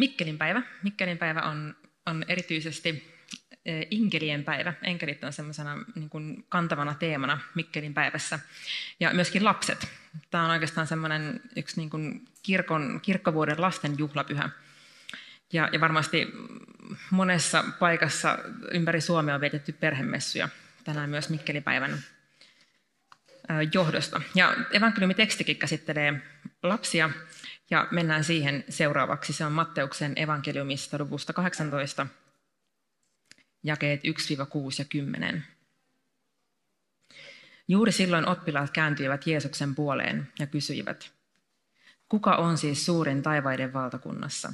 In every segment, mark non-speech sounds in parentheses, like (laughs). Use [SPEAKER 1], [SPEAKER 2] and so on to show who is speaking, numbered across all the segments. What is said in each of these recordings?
[SPEAKER 1] Mikkelin päivä. Mikkelin päivä on, on erityisesti e, Inkelien päivä. Enkelit on semmoisena niin kuin kantavana teemana Mikkelin päivässä. Ja myöskin lapset. Tämä on oikeastaan semmoinen yksi niin kuin kirkon, kirkkovuoden lasten juhlapyhä. Ja, ja varmasti monessa paikassa ympäri Suomea on vietetty perhemessuja tänään myös Mikkelin päivän johdosta. Ja evankeliumitekstikin käsittelee lapsia ja mennään siihen seuraavaksi. Se on Matteuksen evankeliumista luvusta 18, jakeet 1-6 ja 10. Juuri silloin oppilaat kääntyivät Jeesuksen puoleen ja kysyivät, kuka on siis suurin taivaiden valtakunnassa?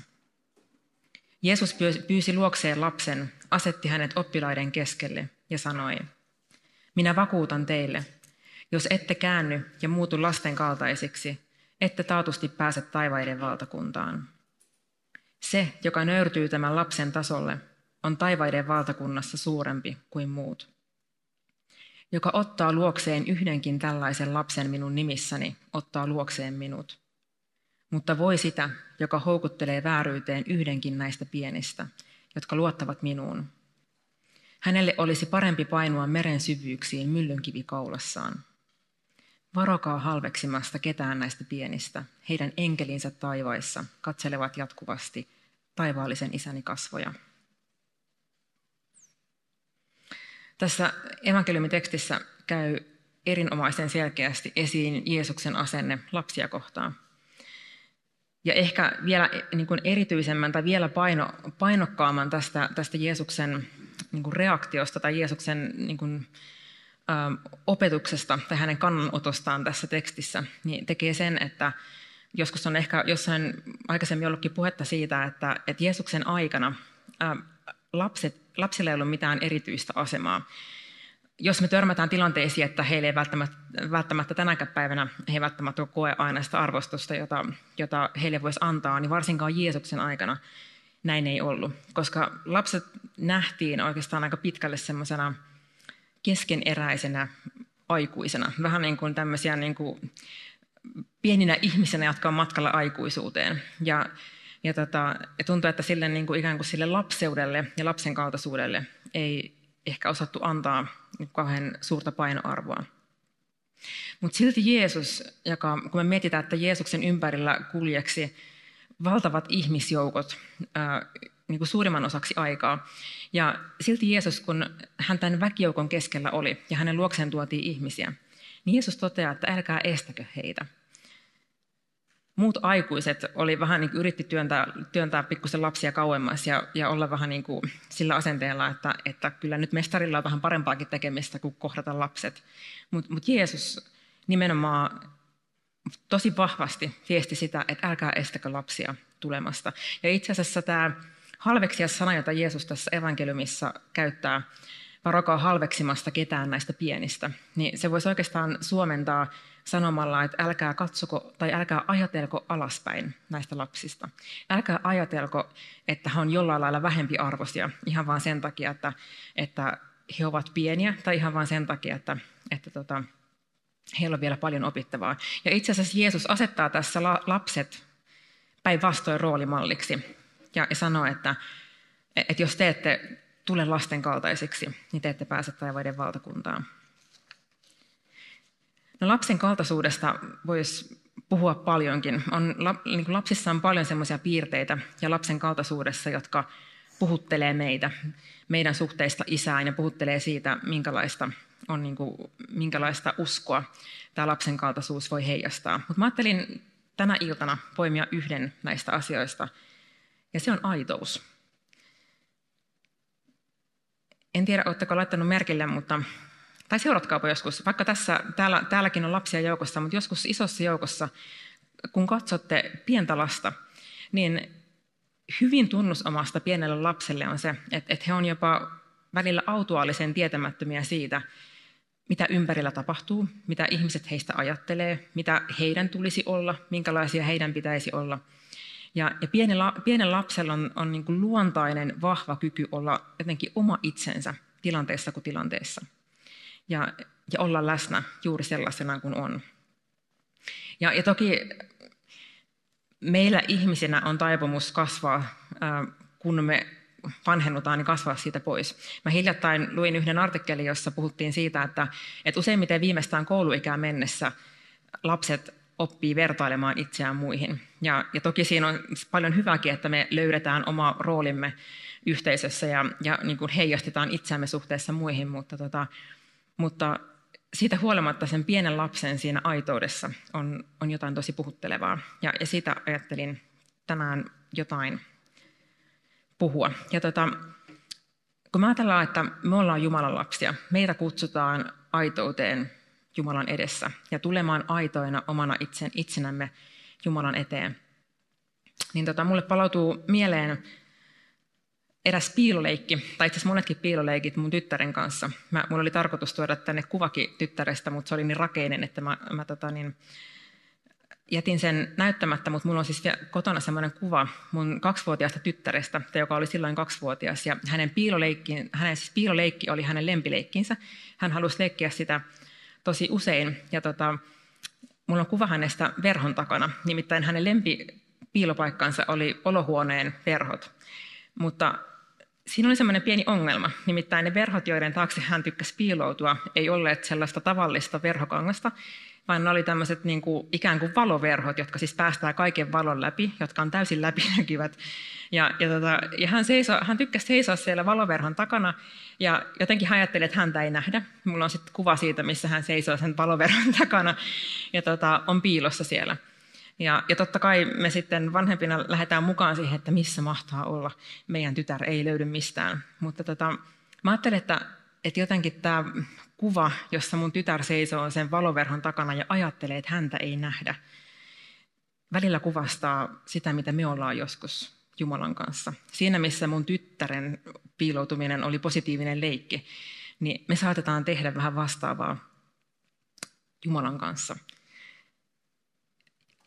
[SPEAKER 1] Jeesus pyysi luokseen lapsen, asetti hänet oppilaiden keskelle ja sanoi, minä vakuutan teille, jos ette käänny ja muutu lasten kaltaisiksi, ette taatusti pääse taivaiden valtakuntaan. Se, joka nöyrtyy tämän lapsen tasolle, on taivaiden valtakunnassa suurempi kuin muut. Joka ottaa luokseen yhdenkin tällaisen lapsen minun nimissäni, ottaa luokseen minut. Mutta voi sitä, joka houkuttelee vääryyteen yhdenkin näistä pienistä, jotka luottavat minuun. Hänelle olisi parempi painua meren syvyyksiin myllynkivi kaulassaan. Varokaa halveksimasta ketään näistä pienistä. Heidän enkelinsä taivaissa katselevat jatkuvasti taivaallisen isäni kasvoja. Tässä evankeliumitekstissä käy erinomaisen selkeästi esiin Jeesuksen asenne lapsia kohtaan. Ja ehkä vielä niin kuin erityisemmän tai vielä paino, painokkaamman tästä, tästä Jeesuksen niin kuin reaktiosta tai Jeesuksen niin kuin, opetuksesta tai hänen kannanotostaan tässä tekstissä, niin tekee sen, että joskus on ehkä jossain aikaisemmin ollutkin puhetta siitä, että, että Jeesuksen aikana ää, lapset, lapsilla ei ollut mitään erityistä asemaa. Jos me törmätään tilanteisiin, että heille ei välttämättä, välttämättä tänäkään päivänä he välttämättä koe aina sitä arvostusta, jota, jota heille voisi antaa, niin varsinkaan Jeesuksen aikana näin ei ollut. Koska lapset nähtiin oikeastaan aika pitkälle semmoisena keskeneräisenä aikuisena. Vähän niin kuin tämmöisiä niin kuin pieninä ihmisenä, jotka on matkalla aikuisuuteen. Ja, ja, tota, ja tuntuu, että sille niin kuin ikään kuin sille lapseudelle ja lapsen kaltaisuudelle ei ehkä osattu antaa kauhean suurta painoarvoa. Mutta silti Jeesus, joka, kun me mietitään, että Jeesuksen ympärillä kuljeksi valtavat ihmisjoukot, niin kuin suurimman osaksi aikaa. Ja silti Jeesus, kun hän tämän väkijoukon keskellä oli ja hänen luokseen tuotiin ihmisiä, niin Jeesus toteaa, että älkää estäkö heitä. Muut aikuiset oli vähän niin kuin yritti työntää, työntää pikkusen lapsia kauemmas ja, ja olla vähän niin kuin sillä asenteella, että, että kyllä nyt mestarilla on vähän parempaakin tekemistä kuin kohdata lapset. Mutta mut Jeesus nimenomaan tosi vahvasti viesti sitä, että älkää estäkö lapsia tulemasta. Ja itse asiassa tämä halveksia sana, jota Jeesus tässä evankeliumissa käyttää, varokaa halveksimasta ketään näistä pienistä, niin se voisi oikeastaan suomentaa sanomalla, että älkää katsoko tai älkää ajatelko alaspäin näistä lapsista. Älkää ajatelko, että he on jollain lailla vähempi arvoisia ihan vain sen takia, että, että he ovat pieniä tai ihan vain sen takia, että, että tota, heillä on vielä paljon opittavaa. Ja itse asiassa Jeesus asettaa tässä lapset päinvastoin roolimalliksi ja sanoo, että, että jos te ette tule lasten kaltaisiksi, niin te ette pääse taivaiden valtakuntaan. No lapsen kaltaisuudesta voisi puhua paljonkin. On, niin lapsissa on paljon sellaisia piirteitä ja lapsen kaltaisuudessa, jotka puhuttelee meitä, meidän suhteista isään ja puhuttelee siitä, minkälaista, on niin kuin, minkälaista uskoa tämä lapsen kaltaisuus voi heijastaa. Mutta ajattelin tänä iltana poimia yhden näistä asioista – ja se on aitous. En tiedä, oletteko laittanut merkille, mutta, tai seuratkaapa joskus, vaikka tässä, täällä, täälläkin on lapsia joukossa, mutta joskus isossa joukossa, kun katsotte pientä lasta, niin hyvin tunnusomasta pienelle lapselle on se, että, että he on jopa välillä autuaalisen tietämättömiä siitä, mitä ympärillä tapahtuu, mitä ihmiset heistä ajattelee, mitä heidän tulisi olla, minkälaisia heidän pitäisi olla. Ja, ja pienen, pienen lapsella on, on niin kuin luontainen, vahva kyky olla jotenkin oma itsensä tilanteessa kuin tilanteessa. Ja, ja olla läsnä juuri sellaisena kuin on. Ja, ja toki meillä ihmisinä on taipumus kasvaa, kun me vanhennutaan, niin kasvaa siitä pois. Mä hiljattain luin yhden artikkelin, jossa puhuttiin siitä, että, että useimmiten viimeistään kouluikään mennessä lapset oppii vertailemaan itseään muihin. Ja, ja toki siinä on paljon hyvääkin, että me löydetään oma roolimme yhteisössä ja, ja niin kuin heijastetaan itseämme suhteessa muihin, mutta, tota, mutta siitä huolimatta sen pienen lapsen siinä aitoudessa on, on jotain tosi puhuttelevaa. Ja, ja siitä ajattelin tänään jotain puhua. Ja tota, kun me ajatellaan, että me ollaan Jumalan lapsia, meitä kutsutaan aitouteen Jumalan edessä ja tulemaan aitoina omana itsen, itsenämme Jumalan eteen, niin tota, mulle palautuu mieleen eräs piiloleikki, tai itse asiassa monetkin piiloleikit mun tyttären kanssa. Mä, mulla oli tarkoitus tuoda tänne kuvakin tyttärestä, mutta se oli niin rakeinen, että mä, mä tota niin, jätin sen näyttämättä, mutta mulla on siis kotona semmoinen kuva mun kaksivuotiaasta tyttärestä, joka oli silloin kaksivuotias, ja hänen, piiloleikki, hänen siis piiloleikki oli hänen lempileikkinsä. Hän halusi leikkiä sitä tosi usein, ja tota, mulla on kuva hänestä verhon takana, nimittäin hänen lempi piilopaikkansa oli olohuoneen verhot. Mutta Siinä oli semmoinen pieni ongelma, nimittäin ne verhot, joiden taakse hän tykkäsi piiloutua, ei olleet sellaista tavallista verhokangasta, vaan ne oli tämmöiset niin kuin, ikään kuin valoverhot, jotka siis päästää kaiken valon läpi, jotka on täysin läpinäkyvät. Ja, ja, tota, ja hän, seiso, hän tykkäsi seisoa siellä valoverhon takana, ja jotenkin hän ajatteli, että häntä ei nähdä. Mulla on sitten kuva siitä, missä hän seisoo sen valoverhon (laughs) takana, ja tota, on piilossa siellä. Ja, ja totta kai me sitten vanhempina lähdetään mukaan siihen, että missä mahtaa olla. Meidän tytär ei löydy mistään. Mutta tota, mä ajattelen, että, että jotenkin tämä kuva, jossa mun tytär seisoo sen valoverhon takana ja ajattelee, että häntä ei nähdä, välillä kuvastaa sitä, mitä me ollaan joskus Jumalan kanssa. Siinä, missä mun tyttären piiloutuminen oli positiivinen leikki, niin me saatetaan tehdä vähän vastaavaa Jumalan kanssa –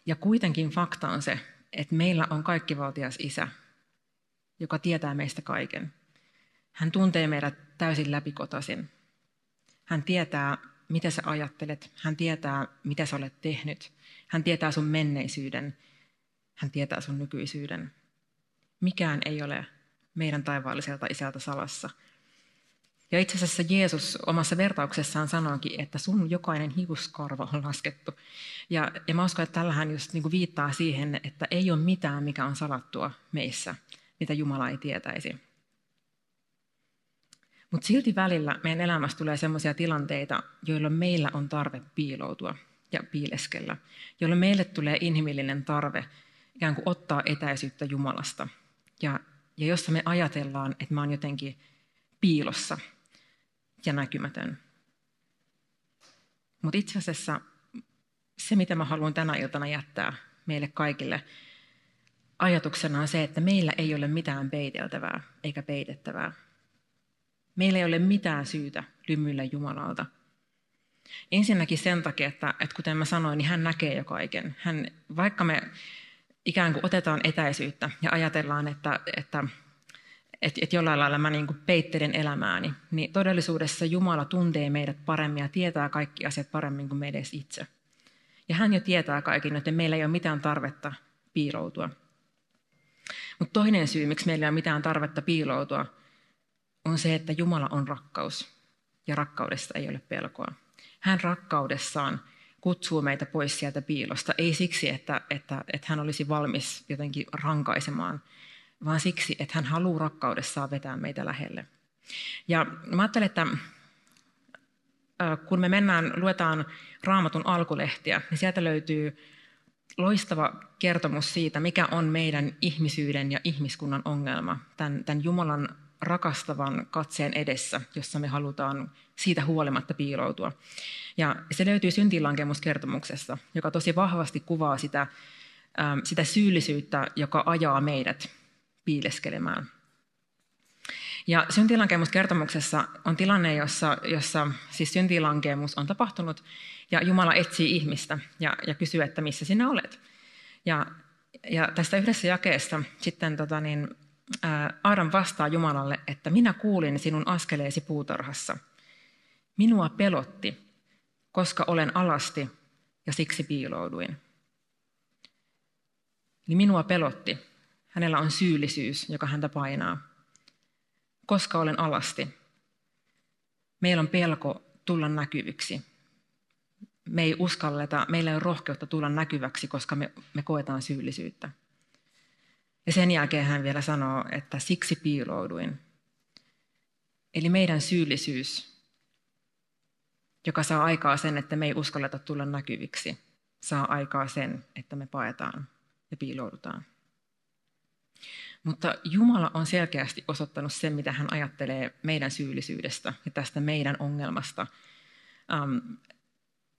[SPEAKER 1] ja kuitenkin fakta on se, että meillä on kaikkivaltias isä, joka tietää meistä kaiken. Hän tuntee meidät täysin läpikotaisin. Hän tietää, mitä sä ajattelet. Hän tietää, mitä sä olet tehnyt. Hän tietää sun menneisyyden. Hän tietää sun nykyisyyden. Mikään ei ole meidän taivaalliselta isältä salassa – ja itse asiassa Jeesus omassa vertauksessaan sanoikin, että sun jokainen hiuskarva on laskettu. Ja, ja mä uskon, että tällähän just niin viittaa siihen, että ei ole mitään, mikä on salattua meissä, mitä Jumala ei tietäisi. Mutta silti välillä meidän elämässä tulee sellaisia tilanteita, joilla meillä on tarve piiloutua ja piileskellä, jolloin meille tulee inhimillinen tarve ikään kuin ottaa etäisyyttä Jumalasta. Ja, ja jossa me ajatellaan, että mä oon jotenkin piilossa – ja näkymätön. Mutta itse asiassa se, mitä mä haluan tänä iltana jättää meille kaikille ajatuksena on se, että meillä ei ole mitään peiteltävää eikä peitettävää. Meillä ei ole mitään syytä lymyillä Jumalalta. Ensinnäkin sen takia, että, että kuten mä sanoin, niin hän näkee jo kaiken. Hän, vaikka me ikään kuin otetaan etäisyyttä ja ajatellaan, että, että että, että jollain lailla mä niin kuin peittelen elämääni, niin todellisuudessa Jumala tuntee meidät paremmin ja tietää kaikki asiat paremmin kuin meidän itse. Ja hän jo tietää kaikin, että meillä ei ole mitään tarvetta piiloutua. Mutta toinen syy, miksi meillä ei ole mitään tarvetta piiloutua, on se, että Jumala on rakkaus ja rakkaudesta ei ole pelkoa. Hän rakkaudessaan kutsuu meitä pois sieltä piilosta, ei siksi, että, että, että hän olisi valmis jotenkin rankaisemaan, vaan siksi, että hän haluaa rakkaudessaan vetää meitä lähelle. Ja mä ajattelen, että kun me mennään, luetaan raamatun alkulehtiä, niin sieltä löytyy loistava kertomus siitä, mikä on meidän ihmisyyden ja ihmiskunnan ongelma tämän, tämän Jumalan rakastavan katseen edessä, jossa me halutaan siitä huolimatta piiloutua. Ja se löytyy syntilankemuskertomuksesta, joka tosi vahvasti kuvaa sitä, sitä syyllisyyttä, joka ajaa meidät piileskelemään. Ja syntilankemuskertomuksessa on tilanne, jossa, jossa siis syntilankemus on tapahtunut ja Jumala etsii ihmistä ja, ja kysyy, että missä sinä olet. Ja, ja tästä yhdessä jakeesta sitten tota niin, Aaron vastaa Jumalalle, että minä kuulin sinun askeleesi puutarhassa. Minua pelotti, koska olen alasti ja siksi piilouduin. Niin minua pelotti. Hänellä on syyllisyys, joka häntä painaa. Koska olen alasti. Meillä on pelko tulla näkyviksi. Me ei uskalleta, meillä ei ole rohkeutta tulla näkyväksi, koska me, me koetaan syyllisyyttä. Ja sen jälkeen hän vielä sanoo, että siksi piilouduin. Eli meidän syyllisyys, joka saa aikaa sen, että me ei uskalleta tulla näkyviksi, saa aikaa sen, että me paetaan ja piiloudutaan. Mutta Jumala on selkeästi osoittanut sen, mitä hän ajattelee meidän syyllisyydestä ja tästä meidän ongelmasta,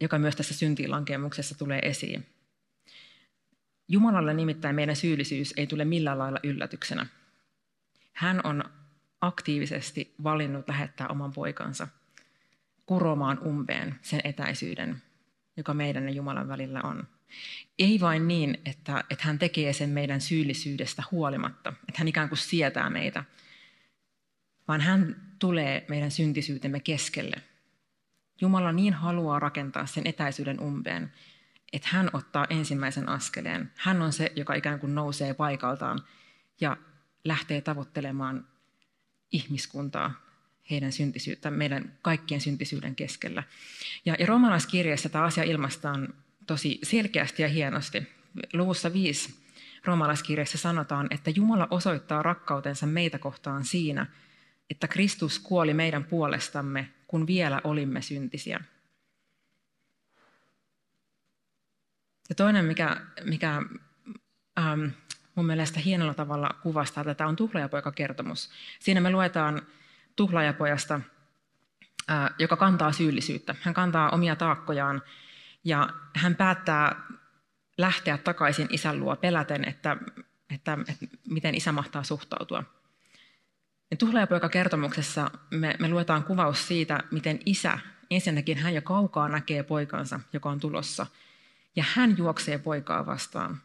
[SPEAKER 1] joka myös tässä syntilankemuksessa tulee esiin. Jumalalle nimittäin meidän syyllisyys ei tule millään lailla yllätyksenä. Hän on aktiivisesti valinnut lähettää oman poikansa kuromaan umpeen sen etäisyyden, joka meidän ja Jumalan välillä on. Ei vain niin, että, että hän tekee sen meidän syyllisyydestä huolimatta, että hän ikään kuin sietää meitä, vaan hän tulee meidän syntisyytemme keskelle. Jumala niin haluaa rakentaa sen etäisyyden umpeen, että hän ottaa ensimmäisen askeleen. Hän on se, joka ikään kuin nousee paikaltaan ja lähtee tavoittelemaan ihmiskuntaa, heidän syntisyyttä, meidän kaikkien syntisyyden keskellä. Ja, ja roomalaiskirjeessä tämä asia ilmaistaan tosi selkeästi ja hienosti. Luvussa 5 roomalaiskirjassa sanotaan, että Jumala osoittaa rakkautensa meitä kohtaan siinä, että Kristus kuoli meidän puolestamme, kun vielä olimme syntisiä. Ja toinen, mikä, mikä ähm, mun mielestä hienolla tavalla kuvastaa tätä, on tuhlajapoika-kertomus. Siinä me luetaan tuhlajapojasta, äh, joka kantaa syyllisyyttä. Hän kantaa omia taakkojaan ja hän päättää lähteä takaisin isän luo peläten, että, että, että miten isä mahtaa suhtautua. Ja tuhlaajapoika-kertomuksessa me, me luetaan kuvaus siitä, miten isä, ensinnäkin hän jo kaukaa näkee poikansa, joka on tulossa, ja hän juoksee poikaa vastaan.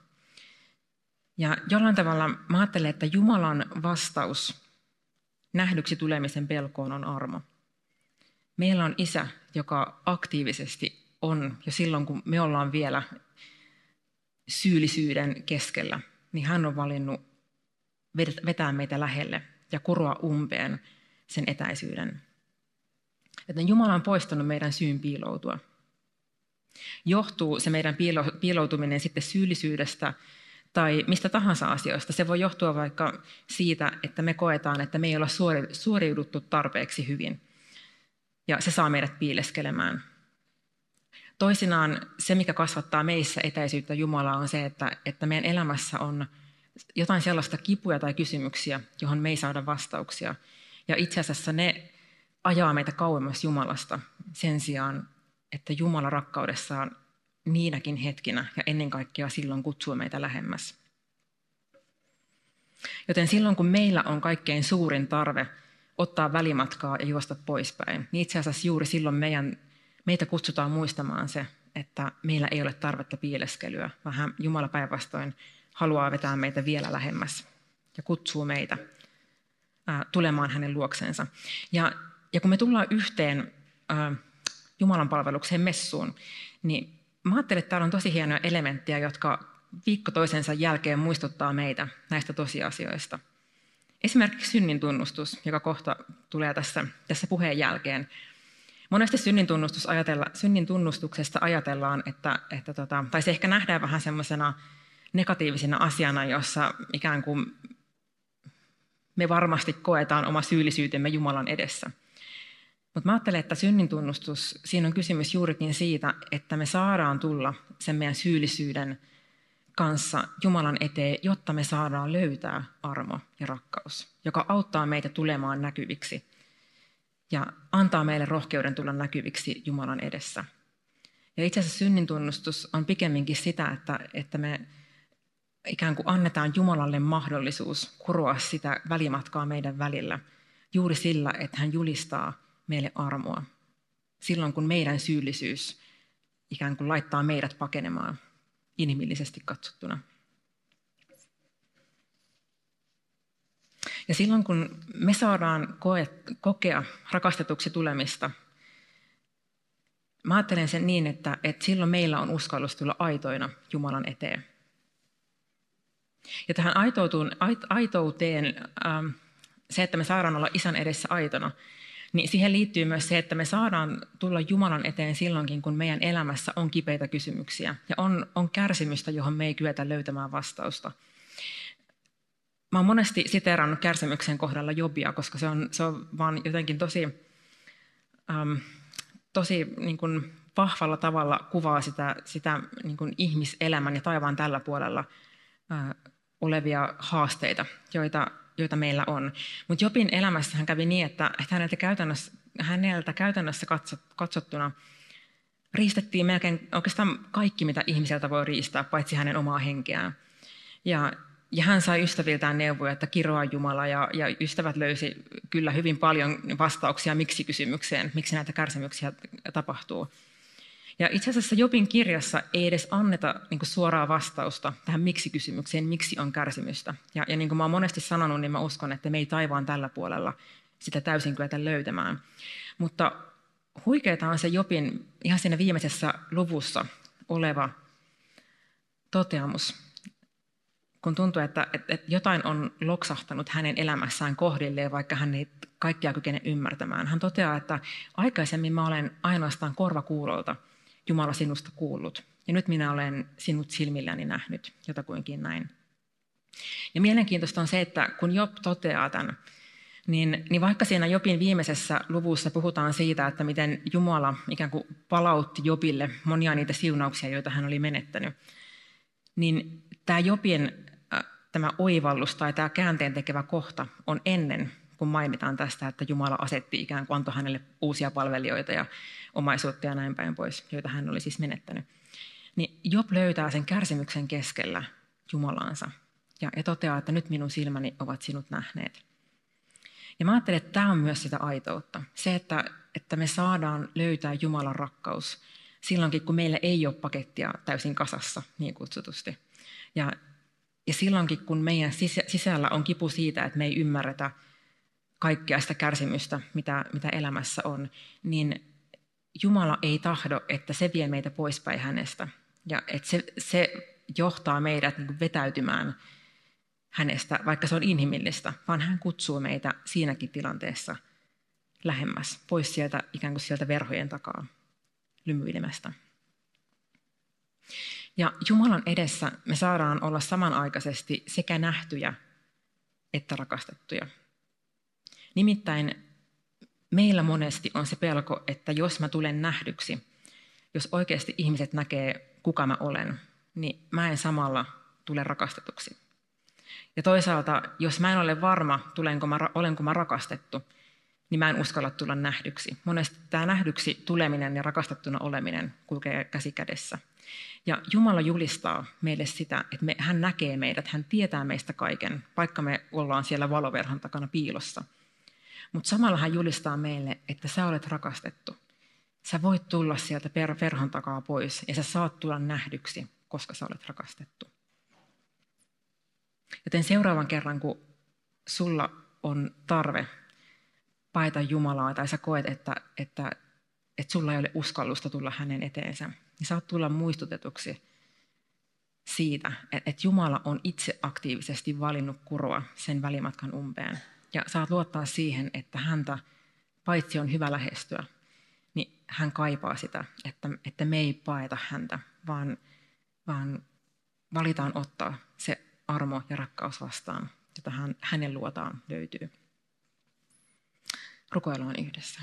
[SPEAKER 1] Ja jollain tavalla mä ajattelen, että Jumalan vastaus nähdyksi tulemisen pelkoon on armo. Meillä on isä, joka aktiivisesti on jo silloin, kun me ollaan vielä syyllisyyden keskellä, niin hän on valinnut vetää meitä lähelle ja kuroa umpeen sen etäisyyden. Että Jumala on poistanut meidän syyn piiloutua. Johtuu se meidän piiloutuminen sitten syyllisyydestä tai mistä tahansa asioista. Se voi johtua vaikka siitä, että me koetaan, että me ei olla suoriuduttu tarpeeksi hyvin. Ja se saa meidät piileskelemään Toisinaan se, mikä kasvattaa meissä etäisyyttä Jumalaa, on se, että, että meidän elämässä on jotain sellaista kipuja tai kysymyksiä, johon me ei saada vastauksia. Ja itse asiassa ne ajaa meitä kauemmas Jumalasta sen sijaan, että Jumala rakkaudessaan niinäkin hetkinä ja ennen kaikkea silloin kutsuu meitä lähemmäs. Joten silloin kun meillä on kaikkein suurin tarve ottaa välimatkaa ja juosta poispäin, niin itse asiassa juuri silloin meidän meitä kutsutaan muistamaan se, että meillä ei ole tarvetta piileskelyä, vaan Jumala päinvastoin haluaa vetää meitä vielä lähemmäs ja kutsuu meitä ää, tulemaan hänen luoksensa. Ja, ja kun me tullaan yhteen ää, Jumalan palvelukseen messuun, niin mä ajattelen, että täällä on tosi hienoja elementtejä, jotka viikko toisensa jälkeen muistuttaa meitä näistä tosiasioista. Esimerkiksi synnin tunnustus, joka kohta tulee tässä, tässä puheen jälkeen, Monesti synnin, tunnustus ajatella, synnin tunnustuksesta ajatellaan, että, että tota, tai se ehkä nähdään vähän semmoisena negatiivisena asiana, jossa ikään kuin me varmasti koetaan oma syyllisyytemme Jumalan edessä. Mutta mä ajattelen, että synnin tunnustus, siinä on kysymys juurikin siitä, että me saadaan tulla sen meidän syyllisyyden kanssa Jumalan eteen, jotta me saadaan löytää armo ja rakkaus, joka auttaa meitä tulemaan näkyviksi ja antaa meille rohkeuden tulla näkyviksi Jumalan edessä. Ja itse asiassa synnin tunnustus on pikemminkin sitä, että, että me ikään kuin annetaan Jumalalle mahdollisuus kuroa sitä välimatkaa meidän välillä juuri sillä, että hän julistaa meille armoa. Silloin kun meidän syyllisyys ikään kuin laittaa meidät pakenemaan inhimillisesti katsottuna. Ja silloin kun me saadaan koe, kokea rakastetuksi tulemista, mä ajattelen sen niin, että, että silloin meillä on uskallus tulla aitoina Jumalan eteen. Ja tähän aitouteen, ähm, se, että me saadaan olla isän edessä aitona, niin siihen liittyy myös se, että me saadaan tulla Jumalan eteen silloinkin, kun meidän elämässä on kipeitä kysymyksiä ja on, on kärsimystä, johon me ei kyetä löytämään vastausta. Mä oon monesti siteerannut kärsimyksen kohdalla Jobia, koska se on, se on vaan jotenkin tosi, äm, tosi niin kuin vahvalla tavalla kuvaa sitä, sitä niin kuin ihmiselämän ja taivaan tällä puolella ää, olevia haasteita, joita, joita meillä on. Mutta Jobin elämässä hän kävi niin, että, että häneltä käytännössä, häneltä käytännössä katsottuna riistettiin melkein oikeastaan kaikki, mitä ihmiseltä voi riistää, paitsi hänen omaa henkeään. Ja, ja hän sai ystäviltään neuvoja, että kiroa Jumala, ja, ja ystävät löysi kyllä hyvin paljon vastauksia miksi-kysymykseen, miksi näitä kärsimyksiä tapahtuu. Ja itse asiassa Jobin kirjassa ei edes anneta niin kuin suoraa vastausta tähän miksi-kysymykseen, miksi on kärsimystä. Ja, ja niin kuin mä olen monesti sanonut, niin mä uskon, että me ei taivaan tällä puolella sitä täysin kyetä löytämään. Mutta huikeeta on se Jobin ihan siinä viimeisessä luvussa oleva toteamus, kun tuntuu, että, että, että jotain on loksahtanut hänen elämässään kohdilleen, vaikka hän ei kaikkia kykene ymmärtämään. Hän toteaa, että aikaisemmin mä olen ainoastaan korvakuulolta – Jumala sinusta kuullut. Ja nyt minä olen sinut silmilläni nähnyt, jotakuinkin näin. Ja mielenkiintoista on se, että kun Job toteaa tämän, niin, niin vaikka siinä Jobin viimeisessä luvussa puhutaan siitä, että miten Jumala ikään kuin palautti Jobille monia niitä siunauksia, joita hän oli menettänyt, niin tämä Jobin äh, tämä oivallus tai tämä käänteen tekevä kohta on ennen kun mainitaan tästä, että Jumala asetti ikään kuin antoi hänelle uusia palvelijoita ja omaisuutta ja näin päin pois, joita hän oli siis menettänyt. Niin Job löytää sen kärsimyksen keskellä Jumalansa ja, ja toteaa, että nyt minun silmäni ovat sinut nähneet. Ja mä ajattelen, että tämä on myös sitä aitoutta. Se, että, että me saadaan löytää Jumalan rakkaus silloinkin, kun meillä ei ole pakettia täysin kasassa, niin kutsutusti. Ja, ja silloinkin, kun meidän sisällä on kipu siitä, että me ei ymmärretä kaikkea sitä kärsimystä, mitä, mitä elämässä on, niin Jumala ei tahdo, että se vie meitä poispäin hänestä. Ja että se, se johtaa meidät niin vetäytymään hänestä, vaikka se on inhimillistä, vaan hän kutsuu meitä siinäkin tilanteessa lähemmäs, pois sieltä ikään kuin sieltä verhojen takaa lymyilemästä. Ja Jumalan edessä me saadaan olla samanaikaisesti sekä nähtyjä että rakastettuja. Nimittäin meillä monesti on se pelko, että jos mä tulen nähdyksi, jos oikeasti ihmiset näkee, kuka mä olen, niin mä en samalla tule rakastetuksi. Ja toisaalta, jos mä en ole varma, tulenko mä, olenko mä rakastettu, niin mä en uskalla tulla nähdyksi. Monesti tämä nähdyksi tuleminen ja rakastettuna oleminen kulkee käsi kädessä. Ja Jumala julistaa meille sitä, että me, hän näkee meidät, hän tietää meistä kaiken, vaikka me ollaan siellä valoverhon takana piilossa – mutta samalla hän julistaa meille, että sä olet rakastettu. Sä voit tulla sieltä perhon takaa pois ja sä saat tulla nähdyksi, koska sä olet rakastettu. Joten seuraavan kerran, kun sulla on tarve paita Jumalaa tai sä koet, että, että, että sulla ei ole uskallusta tulla hänen eteensä, niin saat tulla muistutetuksi siitä, että Jumala on itse aktiivisesti valinnut kuroa sen välimatkan umpeen – ja saat luottaa siihen, että häntä, paitsi on hyvä lähestyä, niin hän kaipaa sitä, että, että me ei paeta häntä, vaan, vaan valitaan ottaa se armo ja rakkaus vastaan, jota hän, hänen luotaan löytyy. Rukoillaan yhdessä.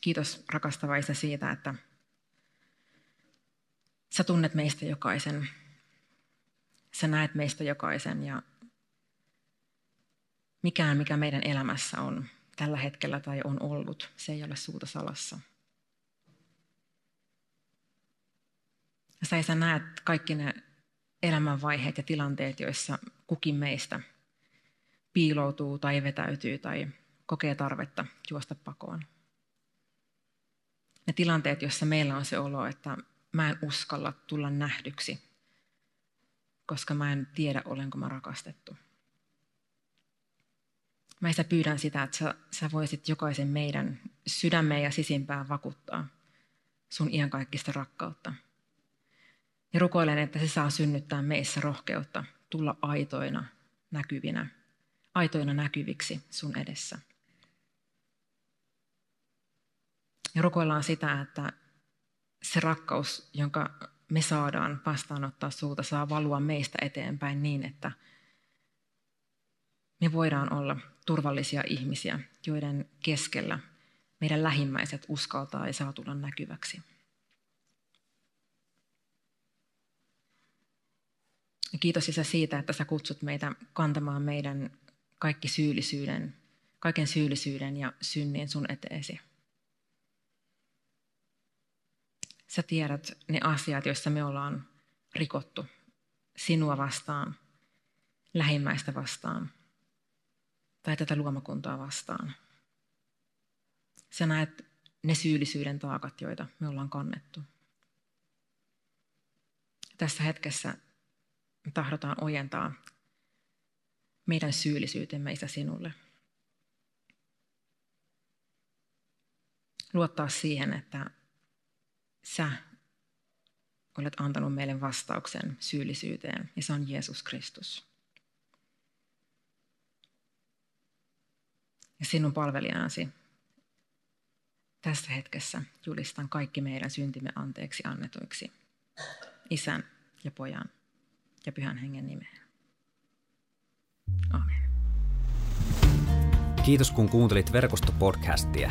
[SPEAKER 1] Kiitos rakastava Isä siitä, että sä tunnet meistä jokaisen Sä näet meistä jokaisen ja mikään, mikä meidän elämässä on tällä hetkellä tai on ollut, se ei ole suuta salassa. Sä, sä näet kaikki ne elämänvaiheet ja tilanteet, joissa kukin meistä piiloutuu tai vetäytyy tai kokee tarvetta juosta pakoon. Ne tilanteet, joissa meillä on se olo, että mä en uskalla tulla nähdyksi, koska mä en tiedä, olenko mä rakastettu. Mä sitä pyydän sitä, että sä, sä voisit jokaisen meidän sydämeen ja sisimpään vakuuttaa sun iankaikkista rakkautta. Ja rukoilen, että se saa synnyttää meissä rohkeutta tulla aitoina, näkyvinä, aitoina näkyviksi sun edessä. Ja rukoillaan sitä, että se rakkaus, jonka me saadaan vastaanottaa sulta, saa valua meistä eteenpäin niin, että me voidaan olla turvallisia ihmisiä, joiden keskellä meidän lähimmäiset uskaltaa ja saa tulla näkyväksi. Ja kiitos Isä siitä, että sä kutsut meitä kantamaan meidän kaikki syyllisyyden, kaiken syyllisyyden ja synnin sun eteesi. Sä tiedät ne asiat, joissa me ollaan rikottu sinua vastaan, lähimmäistä vastaan tai tätä luomakuntaa vastaan. Sä näet ne syyllisyyden taakat, joita me ollaan kannettu. Tässä hetkessä me tahdotaan ojentaa meidän syyllisyytemme Isä sinulle. Luottaa siihen, että sä olet antanut meille vastauksen syyllisyyteen, ja se on Jeesus Kristus. Ja sinun palvelijanasi tässä hetkessä julistan kaikki meidän syntimme anteeksi annetuiksi. Isän ja pojan ja pyhän hengen nimeen. Amen.
[SPEAKER 2] Kiitos kun kuuntelit verkostopodcastia.